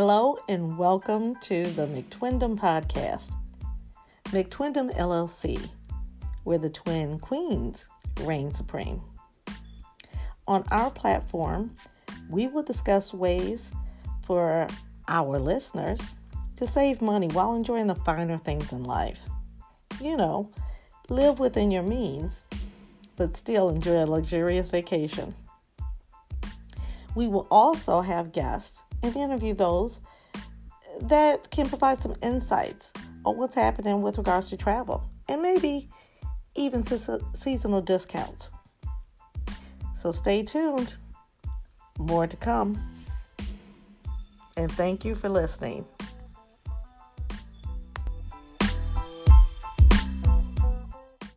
Hello and welcome to the McTwindom podcast. McTwindom LLC, where the twin queens reign supreme. On our platform, we will discuss ways for our listeners to save money while enjoying the finer things in life. You know, live within your means, but still enjoy a luxurious vacation. We will also have guests and interview those that can provide some insights on what's happening with regards to travel and maybe even seasonal discounts. So stay tuned. More to come. And thank you for listening.